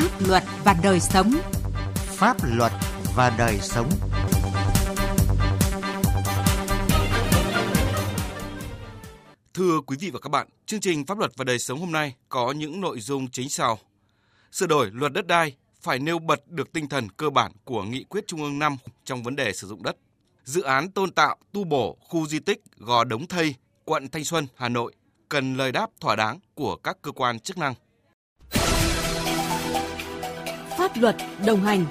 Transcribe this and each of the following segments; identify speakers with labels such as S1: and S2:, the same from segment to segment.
S1: Pháp luật và đời sống.
S2: Pháp luật và đời sống.
S3: Thưa quý vị và các bạn, chương trình Pháp luật và đời sống hôm nay có những nội dung chính sau. Sửa đổi luật đất đai phải nêu bật được tinh thần cơ bản của nghị quyết Trung ương 5 trong vấn đề sử dụng đất. Dự án tôn tạo, tu bổ khu di tích Gò Đống Thây, quận Thanh Xuân, Hà Nội cần lời đáp thỏa đáng của các cơ quan chức năng.
S1: Pháp luật đồng hành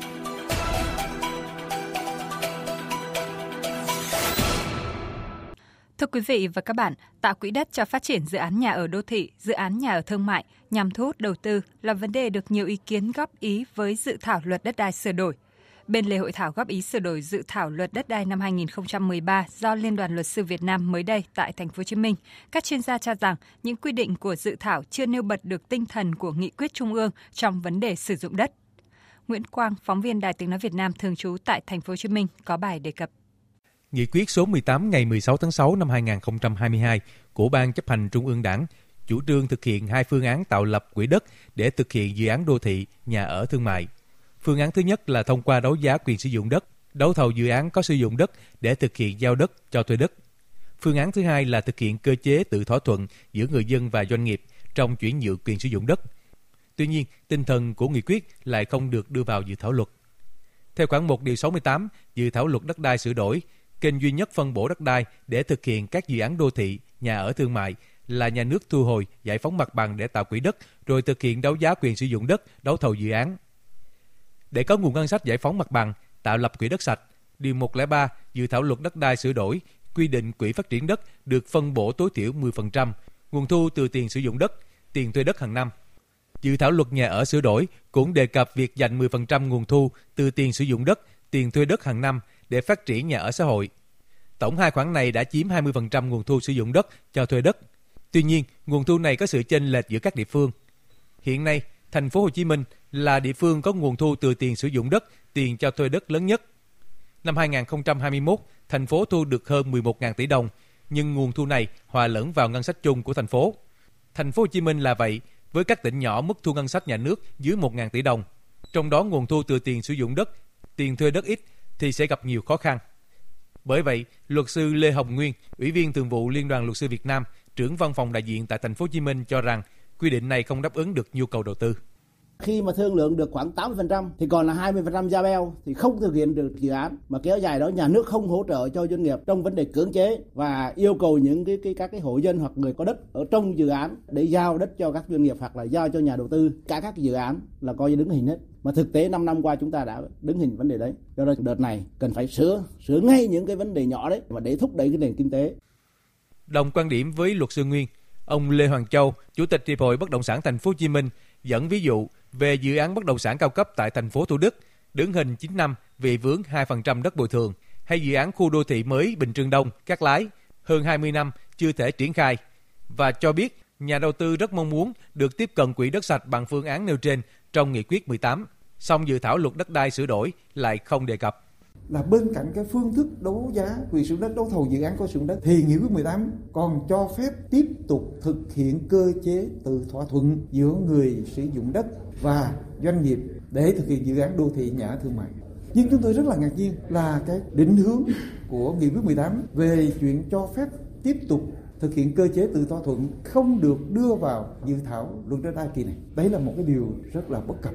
S4: Thưa quý vị và các bạn, tạo quỹ đất cho phát triển dự án nhà ở đô thị, dự án nhà ở thương mại nhằm thu hút đầu tư là vấn đề được nhiều ý kiến góp ý với dự thảo luật đất đai sửa đổi. Bên lề hội thảo góp ý sửa đổi dự thảo luật đất đai năm 2013 do Liên đoàn Luật sư Việt Nam mới đây tại thành phố Hồ Chí Minh, các chuyên gia cho rằng những quy định của dự thảo chưa nêu bật được tinh thần của nghị quyết trung ương trong vấn đề sử dụng đất. Nguyễn Quang, phóng viên Đài Tiếng nói Việt Nam thường trú tại thành phố Hồ Chí Minh có bài đề cập.
S5: Nghị quyết số 18 ngày 16 tháng 6 năm 2022 của Ban chấp hành Trung ương Đảng chủ trương thực hiện hai phương án tạo lập quỹ đất để thực hiện dự án đô thị, nhà ở thương mại. Phương án thứ nhất là thông qua đấu giá quyền sử dụng đất, đấu thầu dự án có sử dụng đất để thực hiện giao đất cho thuê đất. Phương án thứ hai là thực hiện cơ chế tự thỏa thuận giữa người dân và doanh nghiệp trong chuyển nhượng quyền sử dụng đất. Tuy nhiên, tinh thần của nghị quyết lại không được đưa vào dự thảo luật. Theo khoản 1 điều 68, dự thảo luật đất đai sửa đổi, kênh duy nhất phân bổ đất đai để thực hiện các dự án đô thị, nhà ở thương mại là nhà nước thu hồi, giải phóng mặt bằng để tạo quỹ đất, rồi thực hiện đấu giá quyền sử dụng đất, đấu thầu dự án. Để có nguồn ngân sách giải phóng mặt bằng, tạo lập quỹ đất sạch, Điều 103 dự thảo luật đất đai sửa đổi quy định quỹ phát triển đất được phân bổ tối thiểu 10%, nguồn thu từ tiền sử dụng đất, tiền thuê đất hàng năm. Dự thảo luật nhà ở sửa đổi cũng đề cập việc dành 10% nguồn thu từ tiền sử dụng đất, tiền thuê đất hàng năm để phát triển nhà ở xã hội. Tổng hai khoản này đã chiếm 20% nguồn thu sử dụng đất cho thuê đất. Tuy nhiên, nguồn thu này có sự chênh lệch giữa các địa phương. Hiện nay, thành phố Hồ Chí Minh là địa phương có nguồn thu từ tiền sử dụng đất, tiền cho thuê đất lớn nhất. Năm 2021, thành phố thu được hơn 11.000 tỷ đồng, nhưng nguồn thu này hòa lẫn vào ngân sách chung của thành phố. Thành phố Hồ Chí Minh là vậy, với các tỉnh nhỏ mức thu ngân sách nhà nước dưới 1.000 tỷ đồng. Trong đó nguồn thu từ tiền sử dụng đất, tiền thuê đất ít thì sẽ gặp nhiều khó khăn. Bởi vậy, luật sư Lê Hồng Nguyên, Ủy viên Thường vụ Liên đoàn Luật sư Việt Nam, trưởng văn phòng đại diện tại thành phố Hồ Chí Minh cho rằng quy định này không đáp ứng được nhu cầu đầu tư.
S6: Khi mà thương lượng được khoảng 80% thì còn là 20% gia beo thì không thực hiện được dự án mà kéo dài đó nhà nước không hỗ trợ cho doanh nghiệp trong vấn đề cưỡng chế và yêu cầu những cái, cái các cái hộ dân hoặc người có đất ở trong dự án để giao đất cho các doanh nghiệp hoặc là giao cho nhà đầu tư. Cả các dự án là coi như đứng hình hết. Mà thực tế 5 năm qua chúng ta đã đứng hình vấn đề đấy. Do đó đợt này cần phải sửa sửa ngay những cái vấn đề nhỏ đấy và để thúc đẩy cái nền kinh tế.
S5: Đồng quan điểm với luật sư Nguyên, ông Lê Hoàng Châu, Chủ tịch Hiệp hội Bất động sản Thành phố Hồ Chí Minh dẫn ví dụ về dự án bất động sản cao cấp tại thành phố Thủ Đức, đứng hình 9 năm vì vướng 2% đất bồi thường, hay dự án khu đô thị mới Bình Trương Đông, Cát Lái, hơn 20 năm chưa thể triển khai, và cho biết nhà đầu tư rất mong muốn được tiếp cận quỹ đất sạch bằng phương án nêu trên trong nghị quyết 18. Song dự thảo luật đất đai sửa đổi lại không đề cập
S7: là bên cạnh cái phương thức đấu giá, quyền sử dụng đất, đấu thầu dự án có sử dụng đất, thì nghị quyết 18 còn cho phép tiếp tục thực hiện cơ chế tự thỏa thuận giữa người sử dụng đất và doanh nghiệp để thực hiện dự án đô thị nhà thương mại. Nhưng chúng tôi rất là ngạc nhiên là cái định hướng của nghị quyết 18 về chuyện cho phép tiếp tục thực hiện cơ chế tự thỏa thuận không được đưa vào dự thảo luật đất đai kỳ này. Đấy là một cái điều rất là bất cập.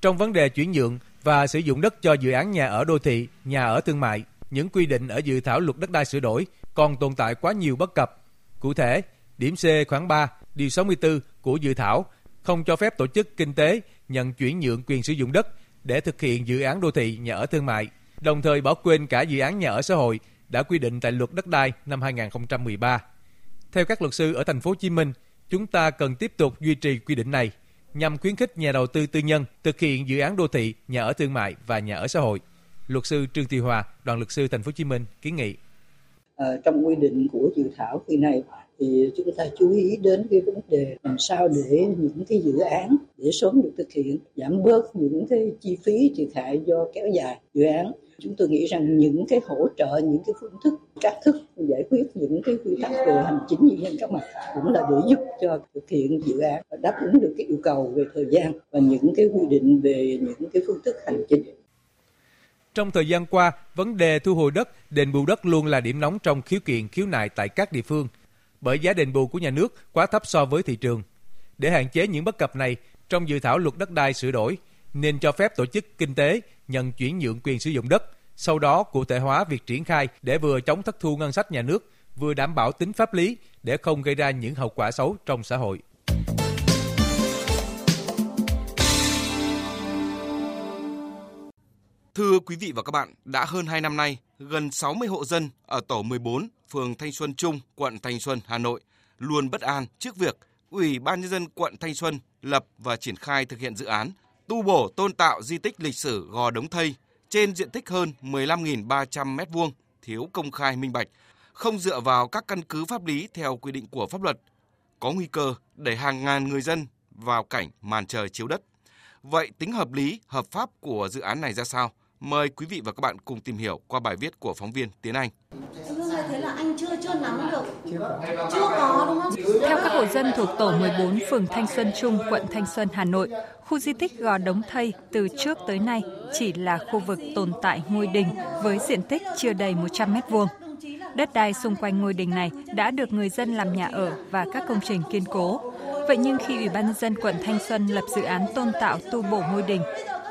S5: Trong vấn đề chuyển nhượng và sử dụng đất cho dự án nhà ở đô thị, nhà ở thương mại, những quy định ở dự thảo luật đất đai sửa đổi còn tồn tại quá nhiều bất cập. Cụ thể, điểm C khoảng 3, điều 64 của dự thảo không cho phép tổ chức kinh tế nhận chuyển nhượng quyền sử dụng đất để thực hiện dự án đô thị, nhà ở thương mại, đồng thời bỏ quên cả dự án nhà ở xã hội đã quy định tại luật đất đai năm 2013. Theo các luật sư ở thành phố Hồ Chí Minh, chúng ta cần tiếp tục duy trì quy định này nhằm khuyến khích nhà đầu tư tư nhân thực hiện dự án đô thị, nhà ở thương mại và nhà ở xã hội. Luật sư Trương Thị Hòa, đoàn luật sư thành phố Hồ Chí Minh kiến nghị.
S8: À, trong quy định của dự thảo khi này thì chúng ta chú ý đến cái vấn đề làm sao để những cái dự án để sớm được thực hiện giảm bớt những cái chi phí thiệt hại do kéo dài dự án chúng tôi nghĩ rằng những cái hỗ trợ những cái phương thức cách thức giải quyết những cái quy tắc về hành chính như nhân các mặt cũng là để giúp cho thực hiện dự án và đáp ứng được cái yêu cầu về thời gian và những cái quy định về những cái phương thức hành chính
S5: trong thời gian qua, vấn đề thu hồi đất, đền bù đất luôn là điểm nóng trong khiếu kiện khiếu nại tại các địa phương, bởi giá đền bù của nhà nước quá thấp so với thị trường. Để hạn chế những bất cập này, trong dự thảo luật đất đai sửa đổi, nên cho phép tổ chức kinh tế nhận chuyển nhượng quyền sử dụng đất, sau đó cụ thể hóa việc triển khai để vừa chống thất thu ngân sách nhà nước, vừa đảm bảo tính pháp lý để không gây ra những hậu quả xấu trong xã hội.
S3: Thưa quý vị và các bạn, đã hơn 2 năm nay, gần 60 hộ dân ở tổ 14, phường Thanh Xuân Trung, quận Thanh Xuân, Hà Nội luôn bất an trước việc Ủy ban nhân dân quận Thanh Xuân lập và triển khai thực hiện dự án tu bổ tôn tạo di tích lịch sử Gò Đống Thây trên diện tích hơn 15.300 m2, thiếu công khai minh bạch, không dựa vào các căn cứ pháp lý theo quy định của pháp luật, có nguy cơ để hàng ngàn người dân vào cảnh màn trời chiếu đất. Vậy tính hợp lý, hợp pháp của dự án này ra sao? Mời quý vị và các bạn cùng tìm hiểu qua bài viết của phóng viên Tiến Anh.
S9: Chưa chưa nắm được. Chưa có đúng không?
S4: Theo các hộ dân thuộc tổ 14 phường Thanh Xuân Trung, quận Thanh Xuân, Hà Nội, khu di tích Gò Đống Thây từ trước tới nay chỉ là khu vực tồn tại ngôi đình với diện tích chưa đầy 100 mét vuông. Đất đai xung quanh ngôi đình này đã được người dân làm nhà ở và các công trình kiên cố. Vậy nhưng khi Ủy ban nhân dân quận Thanh Xuân lập dự án tôn tạo tu bổ ngôi đình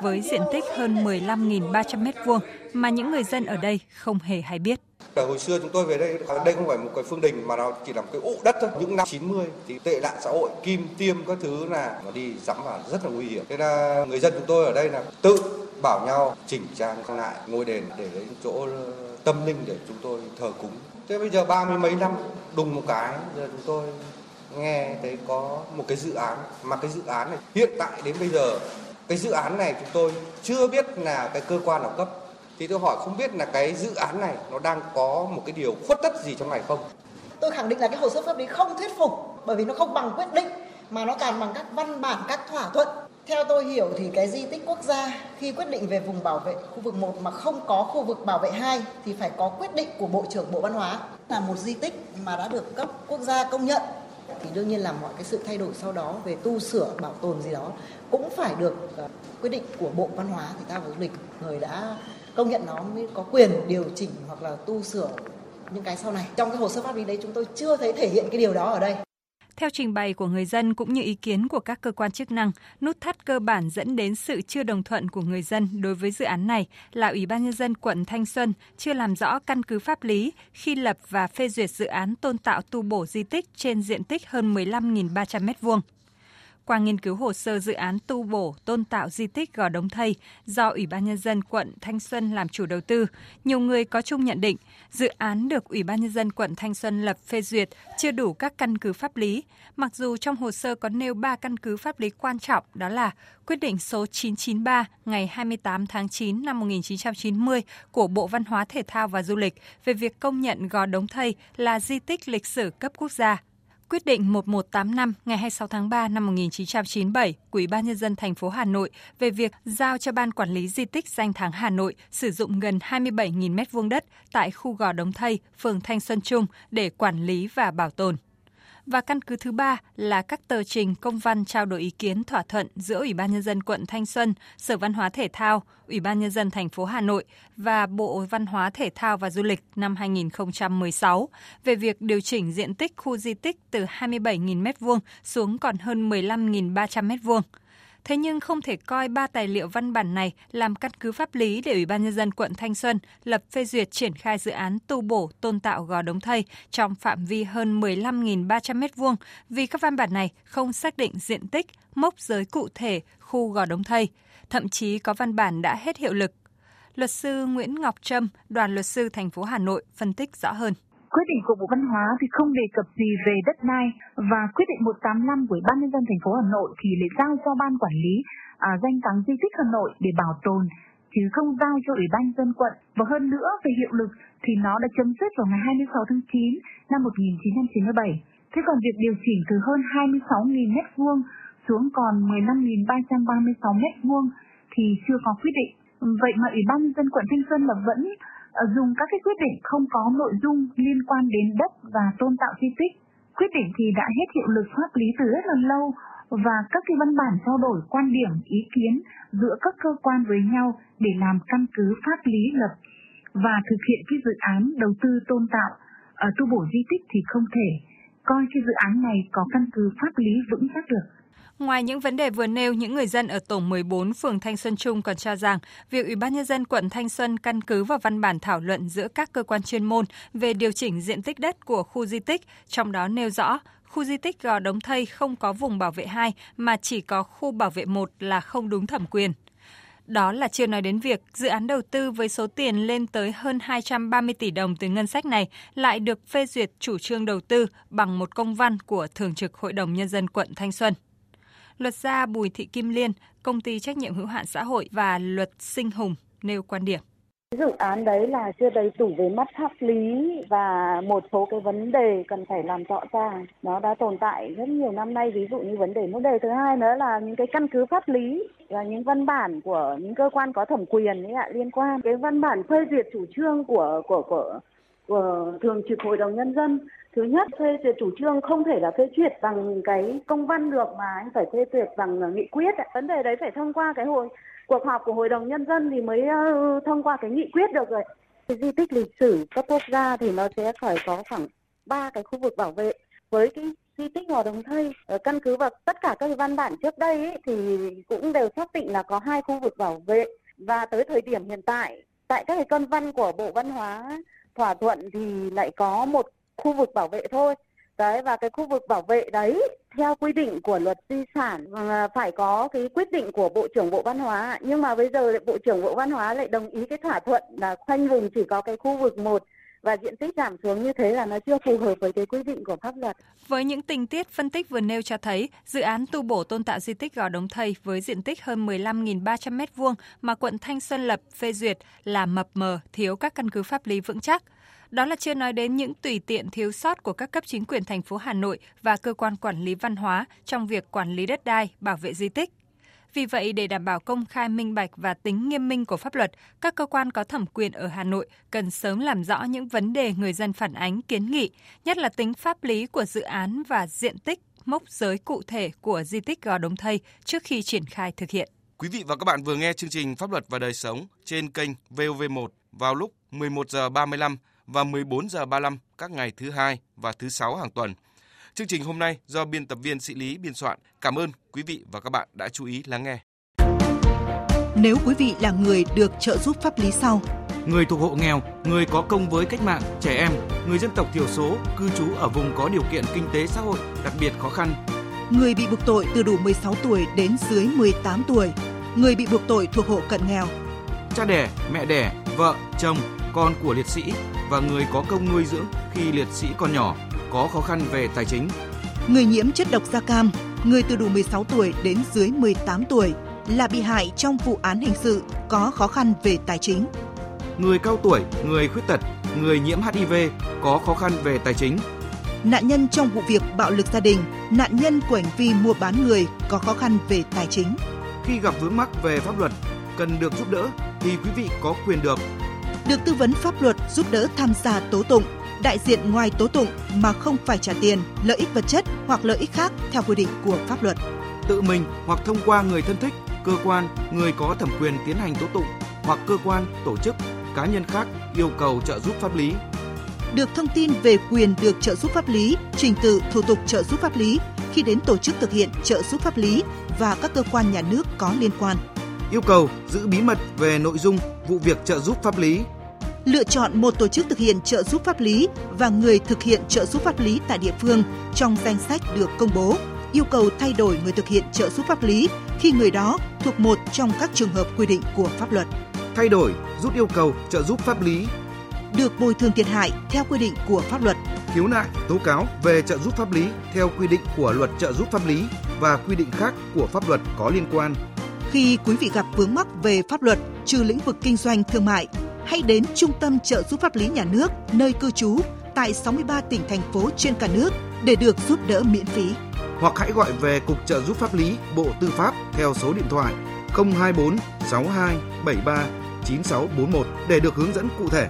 S4: với diện tích hơn 15.300 m2 mà những người dân ở đây không hề hay biết.
S10: Ở hồi xưa chúng tôi về đây, à, đây không phải một cái phương đình mà nó chỉ là một cái ụ đất thôi. Những năm 90 thì tệ nạn xã hội, kim tiêm các thứ là nó đi dẫm vào rất là nguy hiểm. Thế là người dân chúng tôi ở đây là tự bảo nhau chỉnh trang lại ngôi đền để lấy chỗ ờ, tâm linh để chúng tôi thờ cúng. Thế bây giờ ba mươi mấy năm đùng một cái giờ chúng tôi nghe thấy có một cái dự án mà cái dự án này hiện tại đến bây giờ cái dự án này chúng tôi chưa biết là cái cơ quan nào cấp thì tôi hỏi không biết là cái dự án này nó đang có một cái điều khuất tất gì trong này không?
S9: Tôi khẳng định là cái hồ sơ pháp lý không thuyết phục, bởi vì nó không bằng quyết định, mà nó toàn bằng các văn bản, các thỏa thuận. Theo tôi hiểu thì cái di tích quốc gia khi quyết định về vùng bảo vệ khu vực 1 mà không có khu vực bảo vệ 2 thì phải có quyết định của Bộ trưởng Bộ Văn hóa. Là một di tích mà đã được cấp quốc gia công nhận. Thì đương nhiên là mọi cái sự thay đổi sau đó về tu sửa, bảo tồn gì đó cũng phải được ờ, quyết định của Bộ Văn hóa Thể thao và Du lịch người đã công nhận nó mới có quyền điều chỉnh hoặc là tu sửa những cái sau này. Trong cái hồ sơ pháp lý đấy chúng tôi chưa thấy thể hiện cái điều đó ở đây.
S4: Theo trình bày của người dân cũng như ý kiến của các cơ quan chức năng, nút thắt cơ bản dẫn đến sự chưa đồng thuận của người dân đối với dự án này là Ủy ban nhân dân quận Thanh Xuân chưa làm rõ căn cứ pháp lý khi lập và phê duyệt dự án tôn tạo tu bổ di tích trên diện tích hơn 15.300 m2 qua nghiên cứu hồ sơ dự án tu bổ tôn tạo di tích Gò Đống Thây do Ủy ban Nhân dân quận Thanh Xuân làm chủ đầu tư, nhiều người có chung nhận định dự án được Ủy ban Nhân dân quận Thanh Xuân lập phê duyệt chưa đủ các căn cứ pháp lý, mặc dù trong hồ sơ có nêu 3 căn cứ pháp lý quan trọng đó là quyết định số 993 ngày 28 tháng 9 năm 1990 của Bộ Văn hóa Thể thao và Du lịch về việc công nhận Gò Đống Thây là di tích lịch sử cấp quốc gia quyết định 1185 ngày 26 tháng 3 năm 1997 của Ủy ban nhân dân thành phố Hà Nội về việc giao cho Ban quản lý di tích danh thắng Hà Nội sử dụng gần 27.000 m2 đất tại khu Gò Đống Thây, phường Thanh Xuân Trung để quản lý và bảo tồn. Và căn cứ thứ ba là các tờ trình công văn trao đổi ý kiến thỏa thuận giữa Ủy ban nhân dân quận Thanh Xuân, Sở Văn hóa Thể thao, Ủy ban nhân dân thành phố Hà Nội và Bộ Văn hóa Thể thao và Du lịch năm 2016 về việc điều chỉnh diện tích khu di tích từ 27.000 m2 xuống còn hơn 15.300 m2. Thế nhưng không thể coi ba tài liệu văn bản này làm căn cứ pháp lý để Ủy ban nhân dân quận Thanh Xuân lập phê duyệt triển khai dự án tu bổ tôn tạo gò đống thây trong phạm vi hơn 15.300 m2 vì các văn bản này không xác định diện tích, mốc giới cụ thể khu gò đống thây, thậm chí có văn bản đã hết hiệu lực. Luật sư Nguyễn Ngọc Trâm, đoàn luật sư thành phố Hà Nội phân tích rõ hơn.
S11: Quyết định của Bộ Văn hóa thì không đề cập gì về đất đai và quyết định 185 của Ủy ban nhân dân thành phố Hà Nội thì lại giao cho ban quản lý à, danh thắng di tích Hà Nội để bảo tồn chứ không giao cho Ủy ban dân quận. Và hơn nữa về hiệu lực thì nó đã chấm dứt vào ngày 26 tháng 9 năm 1997. Thế còn việc điều chỉnh từ hơn 26.000 m2 xuống còn 15.336 m2 thì chưa có quyết định Vậy mà Ủy ban dân quận Thanh Xuân là vẫn Ờ, dùng các cái quyết định không có nội dung liên quan đến đất và tôn tạo di tích. Quyết định thì đã hết hiệu lực pháp lý từ rất là lâu và các cái văn bản trao đổi quan điểm, ý kiến giữa các cơ quan với nhau để làm căn cứ pháp lý lập và thực hiện cái dự án đầu tư tôn tạo ở tu bổ di tích thì không thể coi cái dự án này có căn cứ pháp lý vững chắc được.
S4: Ngoài những vấn đề vừa nêu, những người dân ở tổ 14 phường Thanh Xuân Trung còn cho rằng việc Ủy ban nhân dân quận Thanh Xuân căn cứ vào văn bản thảo luận giữa các cơ quan chuyên môn về điều chỉnh diện tích đất của khu di tích, trong đó nêu rõ khu di tích Gò Đống Thây không có vùng bảo vệ 2 mà chỉ có khu bảo vệ 1 là không đúng thẩm quyền. Đó là chưa nói đến việc dự án đầu tư với số tiền lên tới hơn 230 tỷ đồng từ ngân sách này lại được phê duyệt chủ trương đầu tư bằng một công văn của Thường trực Hội đồng Nhân dân quận Thanh Xuân. Luật gia Bùi Thị Kim Liên, công ty trách nhiệm hữu hạn xã hội và luật sinh hùng nêu quan điểm.
S12: Dự án đấy là chưa đầy đủ về mắt pháp lý và một số cái vấn đề cần phải làm rõ ra Nó đã tồn tại rất nhiều năm nay, ví dụ như vấn đề vấn đề thứ hai nữa là những cái căn cứ pháp lý và những văn bản của những cơ quan có thẩm quyền ấy ạ liên quan. Cái văn bản phê duyệt chủ trương của của của của thường trực hội đồng nhân dân thứ nhất phê duyệt chủ trương không thể là phê duyệt bằng cái công văn được mà anh phải phê duyệt bằng ờ, nghị quyết vấn đề đấy phải thông qua cái hội cuộc họp của hội đồng nhân dân thì mới ờ, thông qua cái nghị quyết được rồi. Cái di tích lịch sử cấp quốc gia thì nó sẽ phải có khoảng ba cái khu vực bảo vệ. Với cái di tích Gò Đồng Thây ờ, căn cứ vào tất cả các văn bản trước đây ấy, thì cũng đều xác định là có hai khu vực bảo vệ. Và tới thời điểm hiện tại tại các cái công văn của Bộ Văn hóa thỏa thuận thì lại có một khu vực bảo vệ thôi. Đấy, và cái khu vực bảo vệ đấy, theo quy định của luật di sản phải có cái quyết định của bộ trưởng bộ văn hóa. Nhưng mà bây giờ bộ trưởng bộ văn hóa lại đồng ý cái thỏa thuận là khoanh vùng chỉ có cái khu vực một và diện tích giảm xuống như thế là nó chưa phù hợp với cái quy định của pháp luật.
S4: Với những tình tiết phân tích vừa nêu cho thấy, dự án tu bổ tôn tạo di tích Gò Đống Thầy với diện tích hơn 15.300 m2 mà quận Thanh Xuân Lập phê duyệt là mập mờ, thiếu các căn cứ pháp lý vững chắc. Đó là chưa nói đến những tùy tiện thiếu sót của các cấp chính quyền thành phố Hà Nội và cơ quan quản lý văn hóa trong việc quản lý đất đai, bảo vệ di tích. Vì vậy, để đảm bảo công khai minh bạch và tính nghiêm minh của pháp luật, các cơ quan có thẩm quyền ở Hà Nội cần sớm làm rõ những vấn đề người dân phản ánh kiến nghị, nhất là tính pháp lý của dự án và diện tích, mốc giới cụ thể của di tích Gò Đống Thây trước khi triển khai thực hiện.
S3: Quý vị và các bạn vừa nghe chương trình Pháp luật và đời sống trên kênh VOV1 vào lúc 11 giờ 35 và 14 giờ 35 các ngày thứ hai và thứ sáu hàng tuần. Chương trình hôm nay do biên tập viên Sĩ Lý biên soạn. Cảm ơn quý vị và các bạn đã chú ý lắng nghe.
S1: Nếu quý vị là người được trợ giúp pháp lý sau,
S3: người thuộc hộ nghèo, người có công với cách mạng, trẻ em, người dân tộc thiểu số, cư trú ở vùng có điều kiện kinh tế xã hội đặc biệt khó khăn,
S1: người bị buộc tội từ đủ 16 tuổi đến dưới 18 tuổi, người bị buộc tội thuộc hộ cận nghèo,
S3: cha đẻ, mẹ đẻ, vợ, chồng, con của liệt sĩ và người có công nuôi dưỡng khi liệt sĩ còn nhỏ có khó khăn về tài chính.
S1: Người nhiễm chất độc da cam, người từ đủ 16 tuổi đến dưới 18 tuổi là bị hại trong vụ án hình sự có khó khăn về tài chính.
S3: Người cao tuổi, người khuyết tật, người nhiễm HIV có khó khăn về tài chính.
S1: Nạn nhân trong vụ việc bạo lực gia đình, nạn nhân của hành vi mua bán người có khó khăn về tài chính.
S3: Khi gặp vướng mắc về pháp luật, cần được giúp đỡ thì quý vị có quyền được
S1: được tư vấn pháp luật giúp đỡ tham gia tố tụng, đại diện ngoài tố tụng mà không phải trả tiền, lợi ích vật chất hoặc lợi ích khác theo quy định của pháp luật.
S3: Tự mình hoặc thông qua người thân thích, cơ quan, người có thẩm quyền tiến hành tố tụng hoặc cơ quan, tổ chức, cá nhân khác yêu cầu trợ giúp pháp lý.
S1: Được thông tin về quyền được trợ giúp pháp lý, trình tự thủ tục trợ giúp pháp lý khi đến tổ chức thực hiện trợ giúp pháp lý và các cơ quan nhà nước có liên quan
S3: yêu cầu giữ bí mật về nội dung vụ việc trợ giúp pháp lý.
S1: Lựa chọn một tổ chức thực hiện trợ giúp pháp lý và người thực hiện trợ giúp pháp lý tại địa phương trong danh sách được công bố. Yêu cầu thay đổi người thực hiện trợ giúp pháp lý khi người đó thuộc một trong các trường hợp quy định của pháp luật.
S3: Thay đổi, rút yêu cầu trợ giúp pháp lý.
S1: Được bồi thường thiệt hại theo quy định của pháp luật.
S3: Khiếu nại, tố cáo về trợ giúp pháp lý theo quy định của luật trợ giúp pháp lý và quy định khác của pháp luật có liên quan
S1: khi quý vị gặp vướng mắc về pháp luật trừ lĩnh vực kinh doanh thương mại, hãy đến Trung tâm trợ giúp pháp lý nhà nước, nơi cư trú, tại 63 tỉnh, thành phố trên cả nước để được giúp đỡ miễn phí.
S3: Hoặc hãy gọi về Cục trợ giúp pháp lý Bộ Tư pháp theo số điện thoại 024 62 73 9641 để được hướng dẫn cụ thể.